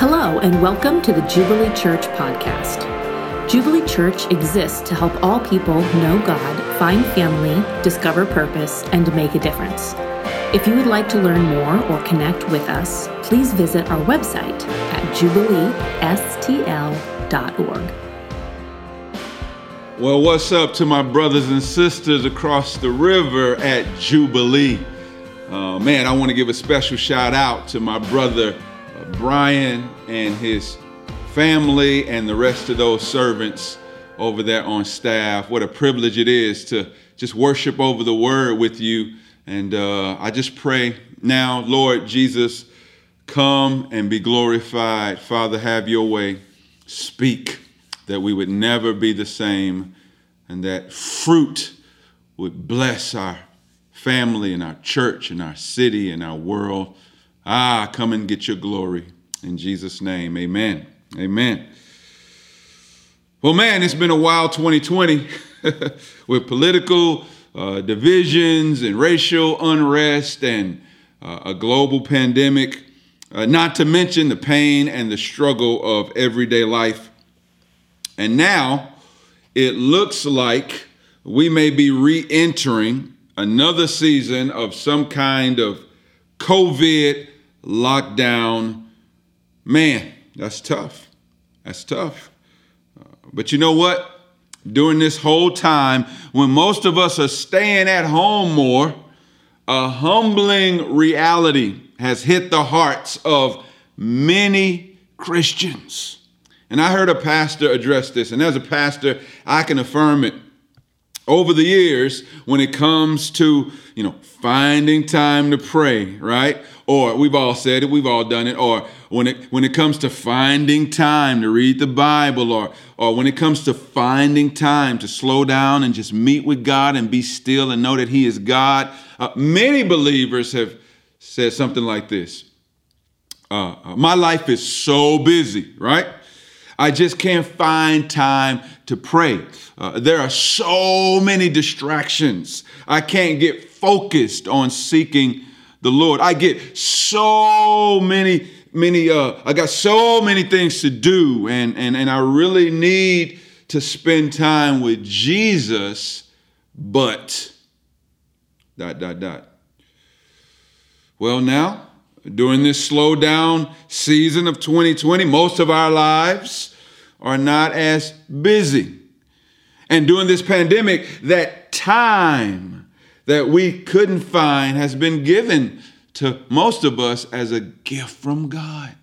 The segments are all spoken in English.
Hello, and welcome to the Jubilee Church podcast. Jubilee Church exists to help all people know God, find family, discover purpose, and make a difference. If you would like to learn more or connect with us, please visit our website at jubileestl.org. Well, what's up to my brothers and sisters across the river at Jubilee? Uh, man, I want to give a special shout out to my brother Brian and his family and the rest of those servants over there on staff. What a privilege it is to just worship over the word with you. And uh, I just pray now, Lord Jesus, come and be glorified. Father, have your way. Speak that we would never be the same, and that fruit would bless our family and our church and our city and our world. Ah, come and get your glory. In Jesus' name, amen. Amen. Well, man, it's been a wild 2020 with political uh, divisions and racial unrest and uh, a global pandemic, uh, not to mention the pain and the struggle of everyday life. And now it looks like we may be re entering another season of some kind of COVID lockdown. Man, that's tough. That's tough. Uh, but you know what? During this whole time, when most of us are staying at home more, a humbling reality has hit the hearts of many Christians. And I heard a pastor address this, and as a pastor, I can affirm it. Over the years, when it comes to, you know, finding time to pray, right? Or we've all said it, we've all done it, or when it when it comes to finding time to read the Bible, or or when it comes to finding time to slow down and just meet with God and be still and know that He is God. Uh, many believers have said something like this. Uh, uh my life is so busy, right? I just can't find time to pray. Uh, there are so many distractions. I can't get focused on seeking the Lord. I get so many, many, uh, I got so many things to do, and, and, and I really need to spend time with Jesus, but dot, dot, dot. Well, now, during this slow down season of 2020, most of our lives are not as busy. And during this pandemic, that time that we couldn't find has been given to most of us as a gift from God.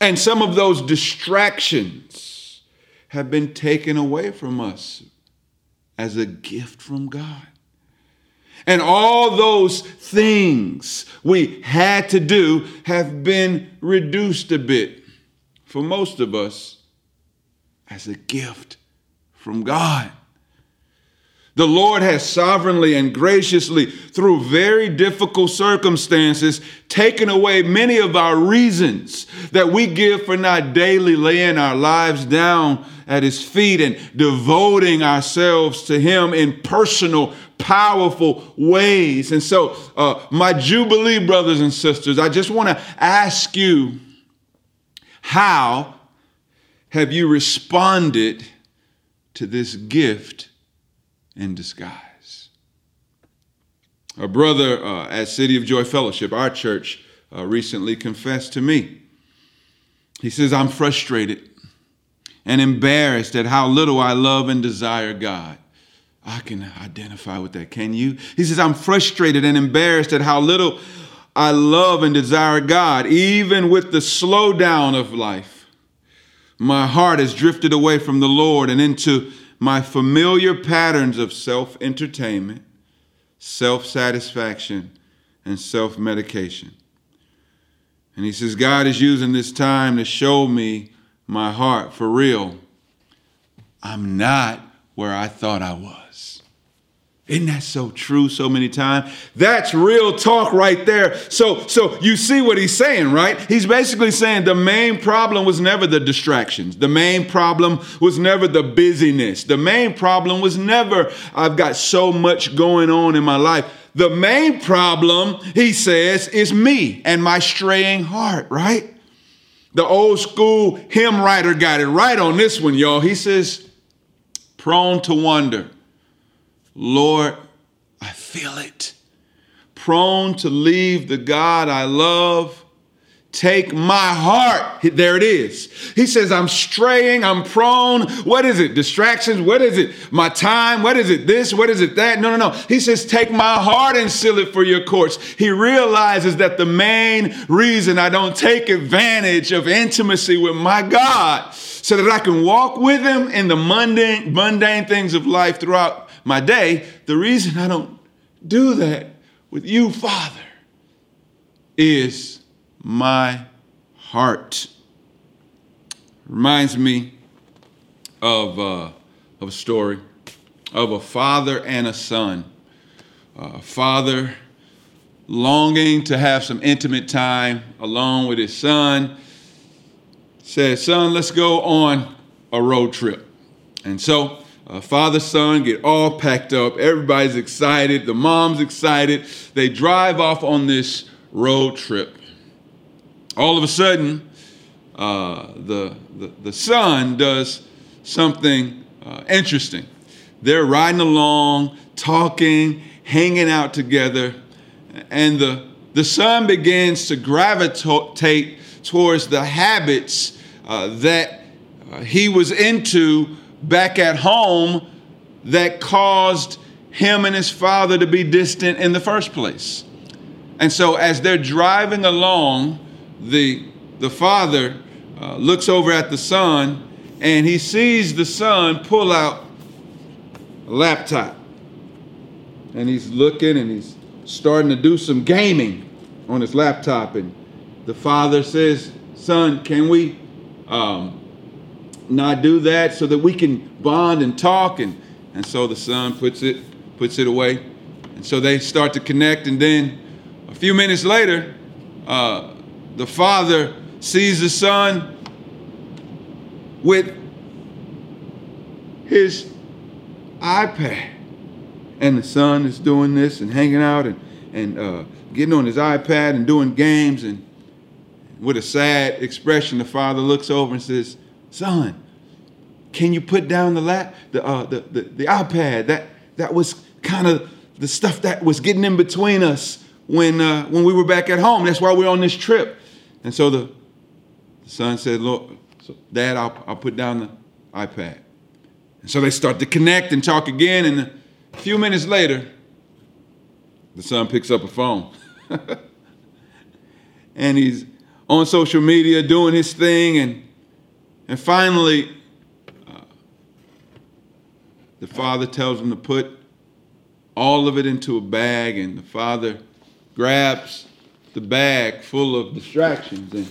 And some of those distractions have been taken away from us as a gift from God. And all those things we had to do have been reduced a bit for most of us as a gift from God. The Lord has sovereignly and graciously, through very difficult circumstances, taken away many of our reasons that we give for not daily laying our lives down at His feet and devoting ourselves to Him in personal, powerful ways. And so, uh, my Jubilee brothers and sisters, I just want to ask you how have you responded to this gift? in disguise. A brother uh, at City of Joy Fellowship, our church, uh, recently confessed to me. He says, I'm frustrated and embarrassed at how little I love and desire God. I can identify with that. Can you? He says, I'm frustrated and embarrassed at how little I love and desire God, even with the slowdown of life. My heart has drifted away from the Lord and into my familiar patterns of self entertainment, self satisfaction, and self medication. And he says, God is using this time to show me my heart for real. I'm not where I thought I was. Isn't that so true so many times? That's real talk right there. So, so you see what he's saying, right? He's basically saying the main problem was never the distractions. The main problem was never the busyness. The main problem was never, I've got so much going on in my life. the main problem, he says, is me and my straying heart, right? The old school hymn writer got it right on this one, y'all. He says, prone to wonder. Lord, I feel it. Prone to leave the God I love Take my heart. There it is. He says, I'm straying, I'm prone. What is it? Distractions? What is it? My time? What is it? This? What is it? That? No, no, no. He says, Take my heart and seal it for your courts. He realizes that the main reason I don't take advantage of intimacy with my God so that I can walk with Him in the mundane, mundane things of life throughout my day, the reason I don't do that with you, Father, is my heart. Reminds me of, uh, of a story of a father and a son. A father longing to have some intimate time alone with his son says, Son, let's go on a road trip. And so, uh, father, son get all packed up. Everybody's excited. The mom's excited. They drive off on this road trip all of a sudden, uh, the, the, the son does something uh, interesting. They're riding along, talking, hanging out together, and the, the son begins to gravitate towards the habits uh, that uh, he was into back at home that caused him and his father to be distant in the first place. And so, as they're driving along, the, the father uh, looks over at the son and he sees the son pull out a laptop. And he's looking and he's starting to do some gaming on his laptop. And the father says, Son, can we um, not do that so that we can bond and talk? And, and so the son puts it, puts it away. And so they start to connect. And then a few minutes later, uh, the father sees the son with his iPad. And the son is doing this and hanging out and, and uh, getting on his iPad and doing games. And with a sad expression, the father looks over and says, Son, can you put down the lap, the, uh, the, the, the iPad? That, that was kind of the stuff that was getting in between us when, uh, when we were back at home. That's why we're on this trip. And so the, the son said, Lord, so Dad, I'll, I'll put down the iPad. And so they start to connect and talk again. And a few minutes later, the son picks up a phone. and he's on social media doing his thing. And, and finally, uh, the father tells him to put all of it into a bag. And the father grabs the bag full of distractions and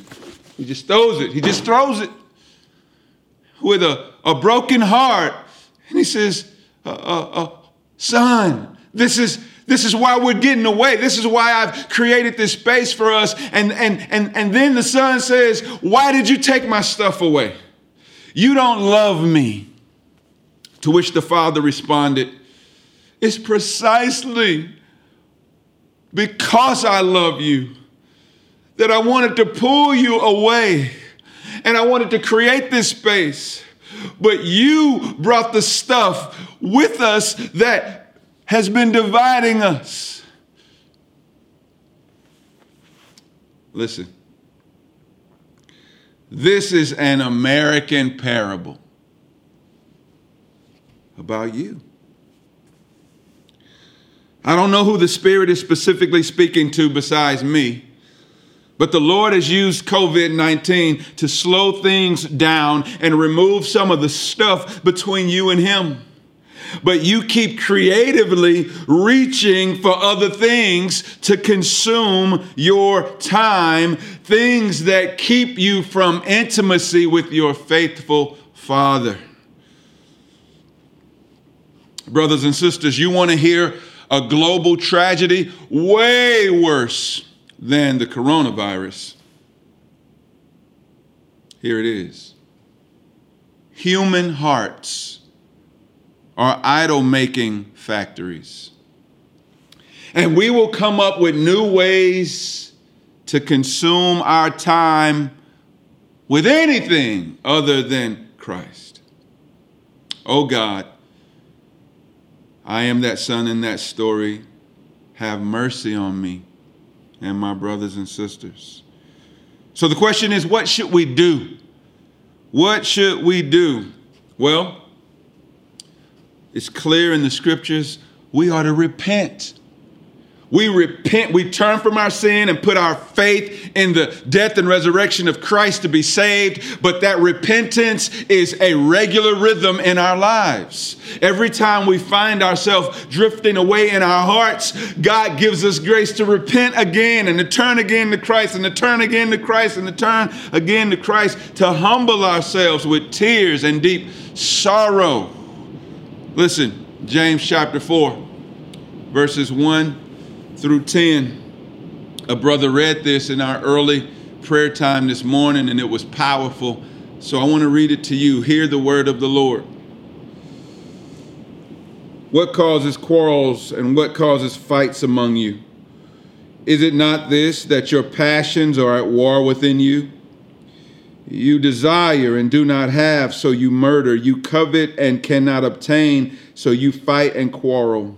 he just throws it. He just throws it with a, a broken heart. And he says, uh, uh, uh, Son, this is. This is why we're getting away. This is why I've created this space for us. And, and, and, and then the son says, Why did you take my stuff away? You don't love me. To which the father responded, It's precisely because I love you that I wanted to pull you away and I wanted to create this space. But you brought the stuff with us that has been dividing us. Listen, this is an American parable about you. I don't know who the Spirit is specifically speaking to besides me. But the Lord has used COVID 19 to slow things down and remove some of the stuff between you and Him. But you keep creatively reaching for other things to consume your time, things that keep you from intimacy with your faithful Father. Brothers and sisters, you want to hear a global tragedy way worse than the coronavirus. Here it is. Human hearts are idol making factories. And we will come up with new ways to consume our time with anything other than Christ. Oh God, I am that son in that story. Have mercy on me and my brothers and sisters. So the question is what should we do? What should we do? Well, it's clear in the scriptures we are to repent. We repent, we turn from our sin and put our faith in the death and resurrection of Christ to be saved. But that repentance is a regular rhythm in our lives. Every time we find ourselves drifting away in our hearts, God gives us grace to repent again and to turn again to Christ and to turn again to Christ and to turn again to Christ, to humble ourselves with tears and deep sorrow. Listen, James chapter 4, verses 1 through 10. A brother read this in our early prayer time this morning, and it was powerful. So I want to read it to you. Hear the word of the Lord. What causes quarrels and what causes fights among you? Is it not this, that your passions are at war within you? You desire and do not have, so you murder. You covet and cannot obtain, so you fight and quarrel.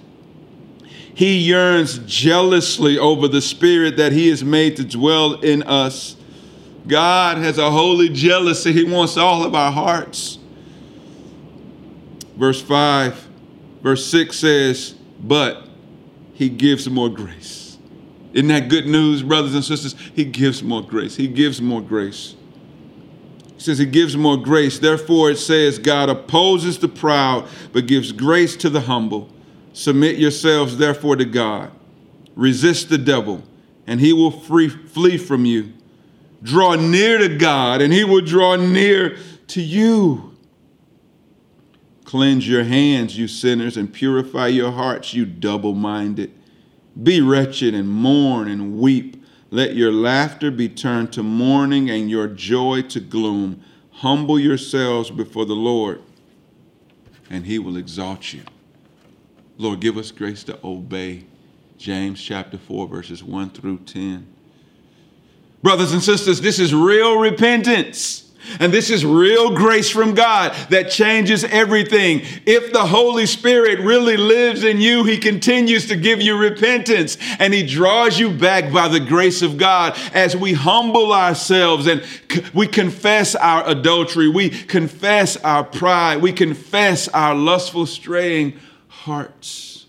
he yearns jealously over the spirit that he has made to dwell in us. God has a holy jealousy. He wants all of our hearts. Verse 5, verse 6 says, But he gives more grace. Isn't that good news, brothers and sisters? He gives more grace. He gives more grace. He says he gives more grace. Therefore, it says, God opposes the proud, but gives grace to the humble. Submit yourselves therefore to God. Resist the devil, and he will free, flee from you. Draw near to God, and he will draw near to you. Cleanse your hands, you sinners, and purify your hearts, you double minded. Be wretched and mourn and weep. Let your laughter be turned to mourning and your joy to gloom. Humble yourselves before the Lord, and he will exalt you. Lord, give us grace to obey. James chapter 4, verses 1 through 10. Brothers and sisters, this is real repentance. And this is real grace from God that changes everything. If the Holy Spirit really lives in you, He continues to give you repentance and He draws you back by the grace of God as we humble ourselves and we confess our adultery, we confess our pride, we confess our lustful straying hearts.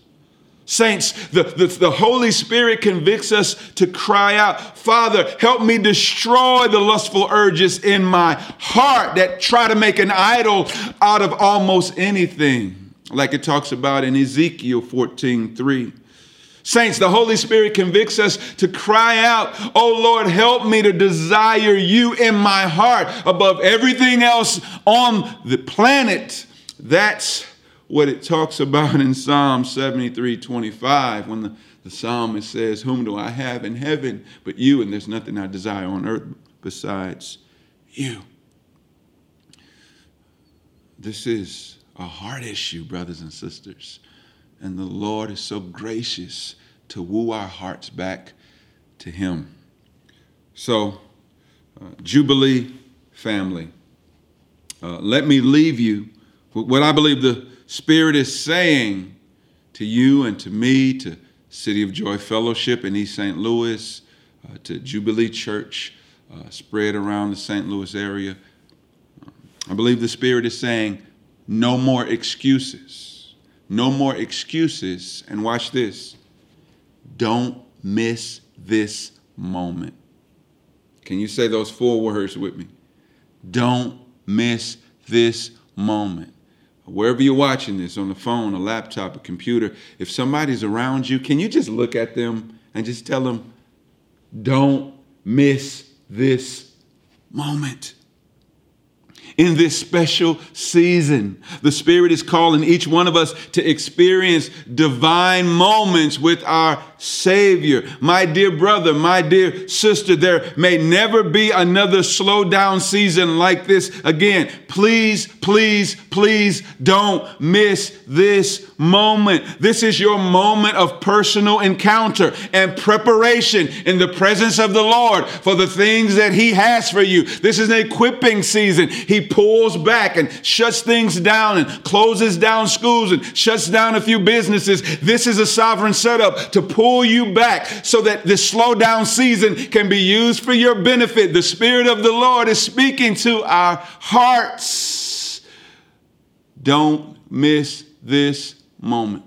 Saints, the, the, the, Holy Spirit convicts us to cry out, Father, help me destroy the lustful urges in my heart that try to make an idol out of almost anything, like it talks about in Ezekiel 14 3. Saints, the Holy Spirit convicts us to cry out, Oh Lord, help me to desire you in my heart above everything else on the planet. That's what it talks about in Psalm 73 25 when the, the psalmist says, Whom do I have in heaven but you? And there's nothing I desire on earth besides you. This is a heart issue, brothers and sisters. And the Lord is so gracious to woo our hearts back to Him. So, uh, Jubilee family, uh, let me leave you with what I believe the Spirit is saying to you and to me, to City of Joy Fellowship in East St. Louis, uh, to Jubilee Church uh, spread around the St. Louis area. Uh, I believe the Spirit is saying, no more excuses. No more excuses. And watch this don't miss this moment. Can you say those four words with me? Don't miss this moment wherever you're watching this on the phone, a laptop, a computer, if somebody's around you, can you just look at them and just tell them, Don't miss this moment in this special season. The Spirit is calling each one of us to experience divine moments with our Savior. My dear brother, my dear sister, there may never be another slow down season like this again. Please, please, please don't miss this moment. This is your moment of personal encounter and preparation in the presence of the Lord for the things that He has for you. This is an equipping season. He pulls back and shuts things down and closes down schools and shuts down a few businesses. This is a sovereign setup to pull you back so that this slow down season can be used for your benefit. The Spirit of the Lord is speaking to our hearts. Don't miss this moment.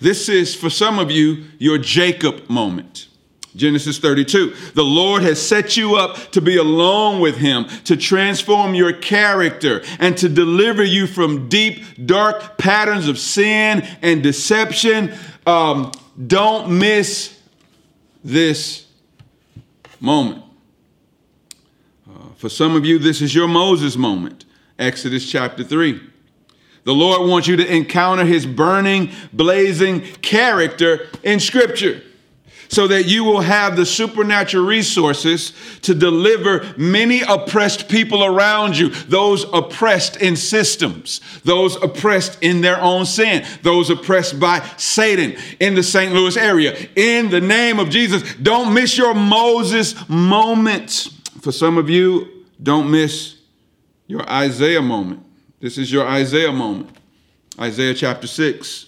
This is, for some of you, your Jacob moment. Genesis 32. The Lord has set you up to be alone with Him, to transform your character, and to deliver you from deep, dark patterns of sin and deception. Um, don't miss this moment. Uh, for some of you, this is your Moses moment. Exodus chapter 3. The Lord wants you to encounter His burning, blazing character in Scripture so that you will have the supernatural resources to deliver many oppressed people around you, those oppressed in systems, those oppressed in their own sin, those oppressed by Satan in the St. Louis area. In the name of Jesus, don't miss your Moses moment. For some of you, don't miss your Isaiah moment. This is your Isaiah moment. Isaiah chapter 6.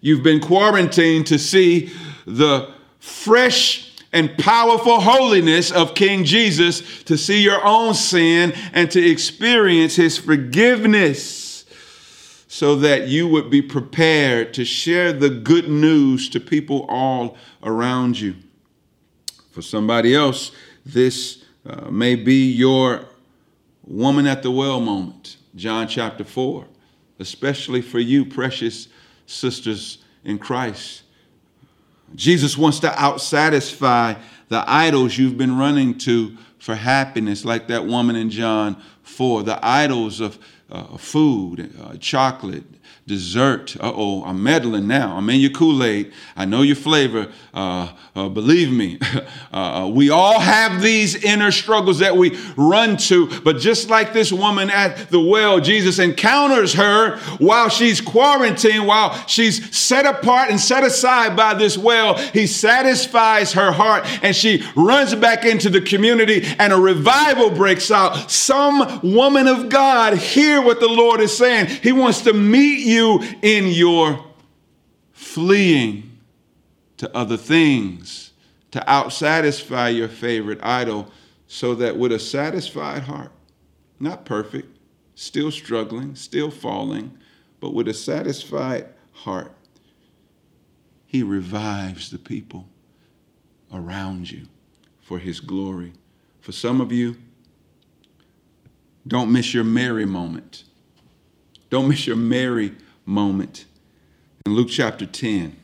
You've been quarantined to see the fresh and powerful holiness of King Jesus to see your own sin and to experience his forgiveness so that you would be prepared to share the good news to people all around you. For somebody else, this uh, may be your woman at the well moment, John chapter 4, especially for you, precious sisters in Christ. Jesus wants to outsatisfy the idols you've been running to for happiness, like that woman in John 4, the idols of uh, food, uh, chocolate, dessert. Uh oh, I'm meddling now. I'm in your Kool Aid. I know your flavor. Uh, uh, believe me, uh, uh, we all have these inner struggles that we run to. But just like this woman at the well, Jesus encounters her while she's quarantined, while she's set apart and set aside by this well. He satisfies her heart and she runs back into the community and a revival breaks out. Some woman of God, hear what the Lord is saying. He wants to meet you in your fleeing to other things to outsatisfy your favorite idol so that with a satisfied heart, not perfect, still struggling, still falling, but with a satisfied heart, he revives the people around you for his glory. For some of you, don't miss your Mary moment. Don't miss your Mary moment. In Luke chapter 10,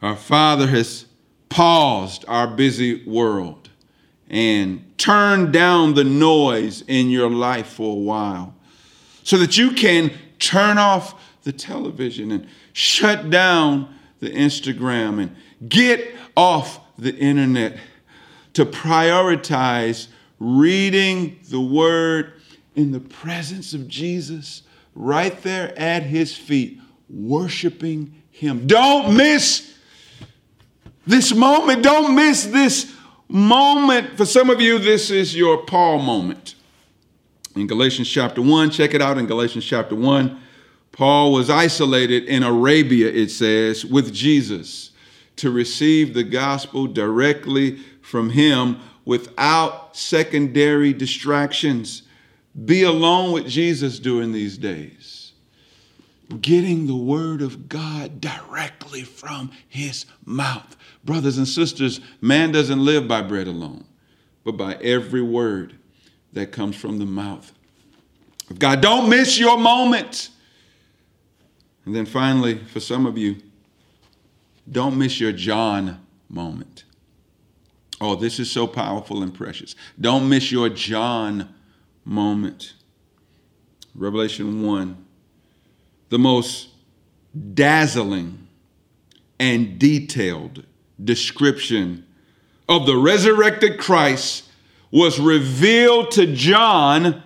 our Father has paused our busy world and turned down the noise in your life for a while so that you can turn off the television and shut down the Instagram and get off the internet to prioritize reading the word in the presence of Jesus right there at his feet, worshiping him. Don't miss this moment, don't miss this moment. For some of you, this is your Paul moment. In Galatians chapter 1, check it out in Galatians chapter 1. Paul was isolated in Arabia, it says, with Jesus to receive the gospel directly from him without secondary distractions. Be alone with Jesus during these days. Getting the word of God directly from his mouth. Brothers and sisters, man doesn't live by bread alone, but by every word that comes from the mouth of God. Don't miss your moment. And then finally, for some of you, don't miss your John moment. Oh, this is so powerful and precious. Don't miss your John moment. Revelation 1, the most dazzling and detailed description of the resurrected Christ was revealed to John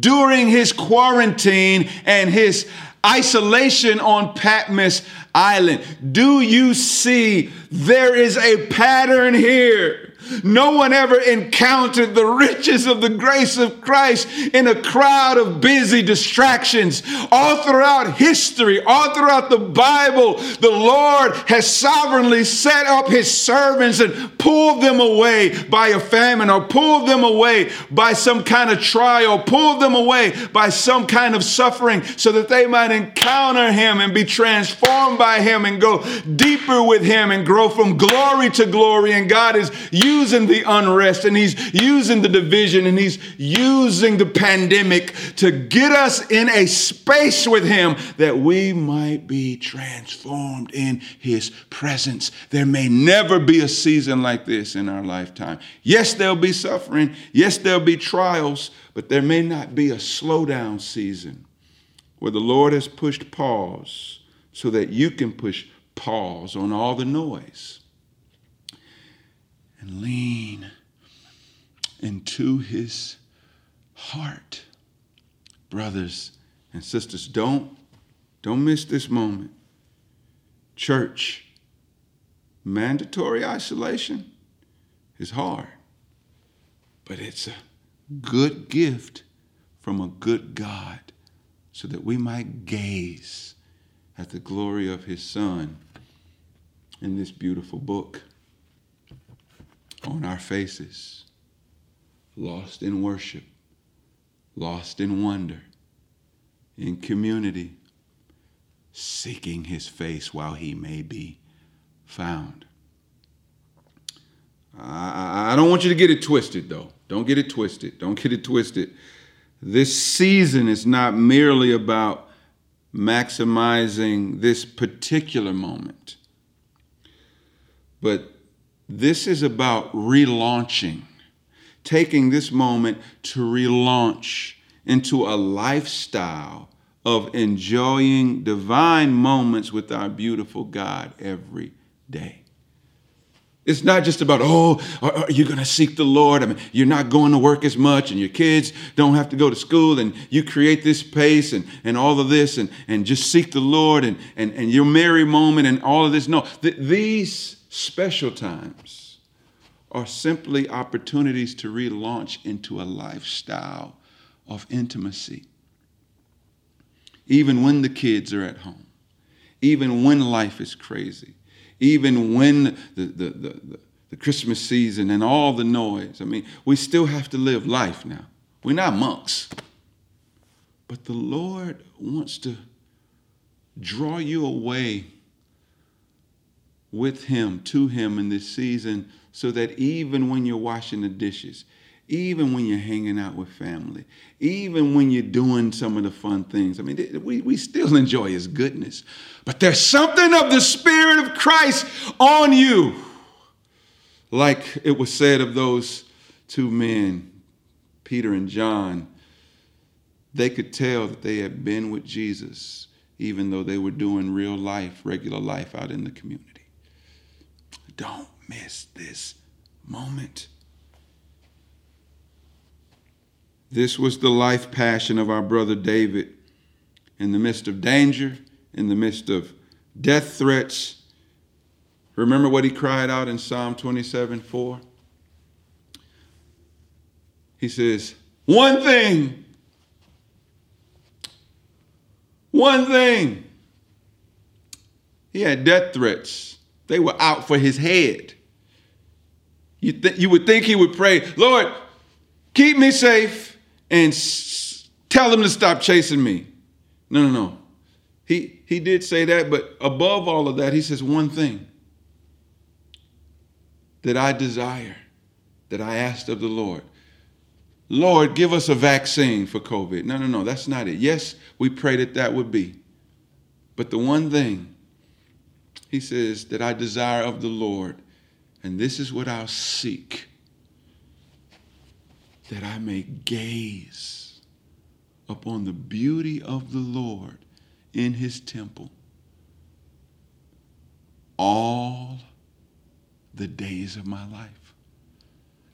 during his quarantine and his isolation on Patmos Island. Do you see there is a pattern here? No one ever encountered the riches of the grace of Christ in a crowd of busy distractions. All throughout history, all throughout the Bible, the Lord has sovereignly set up his servants and pulled them away by a famine or pulled them away by some kind of trial, pulled them away by some kind of suffering so that they might encounter him and be transformed by him and go deeper with him and grow from glory to glory. And God is using using the unrest and he's using the division and he's using the pandemic to get us in a space with him that we might be transformed in his presence. There may never be a season like this in our lifetime. Yes, there'll be suffering. Yes, there'll be trials, but there may not be a slowdown season where the Lord has pushed pause so that you can push pause on all the noise and lean into his heart. Brothers and sisters, don't, don't miss this moment. Church, mandatory isolation is hard, but it's a good gift from a good God so that we might gaze at the glory of his Son in this beautiful book on our faces, lost in worship, lost in wonder, in community, seeking his face while he may be found. I, I don't want you to get it twisted, though. Don't get it twisted. Don't get it twisted. This season is not merely about maximizing this particular moment, but this is about relaunching, taking this moment to relaunch into a lifestyle of enjoying divine moments with our beautiful God every day. It's not just about, oh, are, you going to seek the Lord? I mean, you're not going to work as much, and your kids don't have to go to school, and you create this pace and, and all of this, and, and just seek the Lord and, and, and your Mary moment and all of this. No, th- these special times are simply opportunities to relaunch into a lifestyle of intimacy. Even when the kids are at home, even when life is crazy, even when the, the, the, the, Christmas season and all the noise. I mean, we still have to live life now. We're not monks. But the Lord wants to draw you away with Him, to Him in this season, so that even when you're washing the dishes, even when you're hanging out with family, even when you're doing some of the fun things. I mean, we, we still enjoy His goodness. But there's something of the Spirit of Christ on you. Like it was said of those two men, Peter and John, they could tell that they had been with Jesus, even though they were doing real life, regular life out in the community. Don't miss this moment. This was the life passion of our brother David in the midst of danger, in the midst of death threats. Remember what he cried out in Psalm 27 4? He says, One thing, one thing. He had death threats. They were out for his head. You, th- you would think he would pray, Lord, keep me safe and tell them to stop chasing me. No, no, no. He, he did say that, but above all of that, he says one thing that I desire, that I asked of the Lord. Lord, give us a vaccine for COVID. No, no, no, that's not it. Yes, we pray that that would be. But the one thing He says, That I desire of the Lord, and this is what I'll seek, that I may gaze upon the beauty of the Lord in his temple all the days of my life.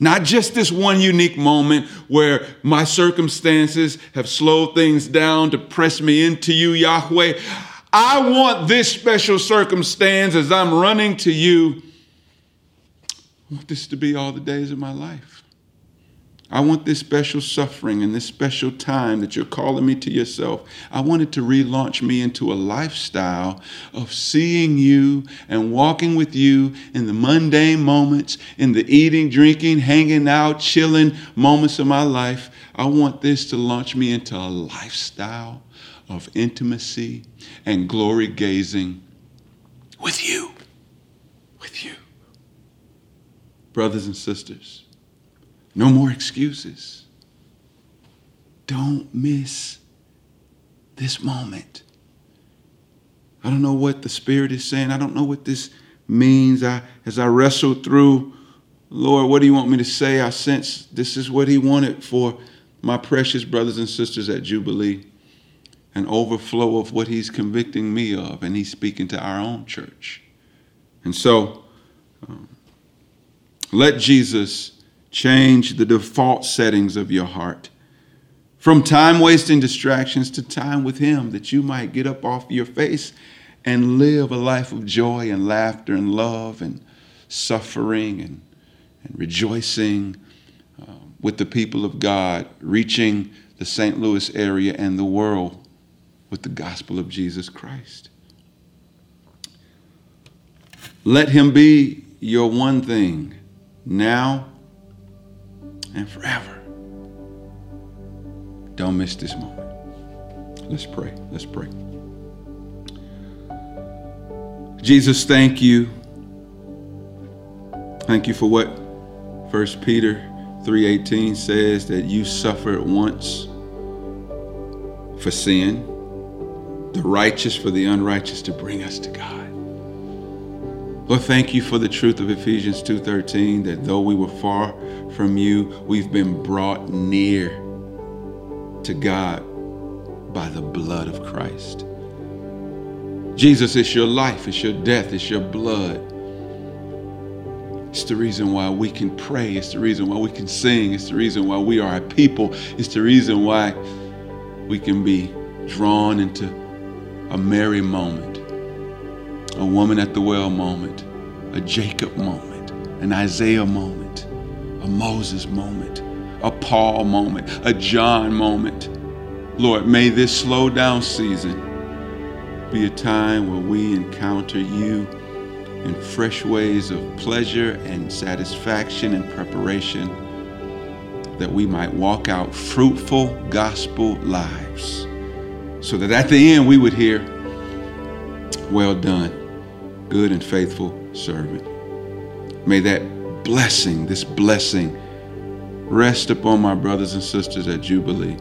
Not just this one unique moment where my circumstances have slowed things down to press me into you, Yahweh. I want this special circumstance as I'm running to you. I want this to be all the days of my life. I want this special suffering and this special time that you're calling me to yourself. I want it to relaunch me into a lifestyle of seeing you and walking with you in the mundane moments, in the eating, drinking, hanging out, chilling moments of my life. I want this to launch me into a lifestyle of intimacy and glory gazing with you. With you. Brothers and sisters no more excuses. Don't miss this moment. I don't know what the Spirit is saying. I don't know what this means. I, as I wrestle through, Lord, what do you want me to say? I sense this is what He wanted for my precious brothers and sisters at Jubilee an overflow of what He's convicting me of, and He's speaking to our own church. And so, um, let Jesus Change the default settings of your heart. From time wasting distractions to time with Him, that you might get up off your face and live a life of joy and laughter and love and suffering and, and rejoicing uh, with the people of God, reaching the St. Louis area and the world with the gospel of Jesus Christ. Let Him be your one thing now and forever. Don't miss this moment. Let's pray. Let's pray. Jesus, thank you. Thank you for what 1 Peter 3:18 says that you suffered once for sin, the righteous for the unrighteous to bring us to God. Lord, thank you for the truth of Ephesians 2:13 that though we were far from you, we've been brought near to God by the blood of Christ. Jesus, it's your life, it's your death, it's your blood. It's the reason why we can pray. It's the reason why we can sing. It's the reason why we are a people. It's the reason why we can be drawn into a Mary moment a woman at the well moment, a Jacob moment, an Isaiah moment, a Moses moment, a Paul moment, a John moment. Lord, may this slow down season be a time where we encounter you in fresh ways of pleasure and satisfaction and preparation that we might walk out fruitful gospel lives so that at the end we would hear, Well done good and faithful servant. May that blessing, this blessing, rest upon my brothers and sisters at Jubilee.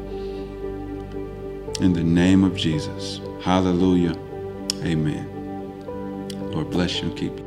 In the name of Jesus. Hallelujah. Amen. Lord bless you and keep you.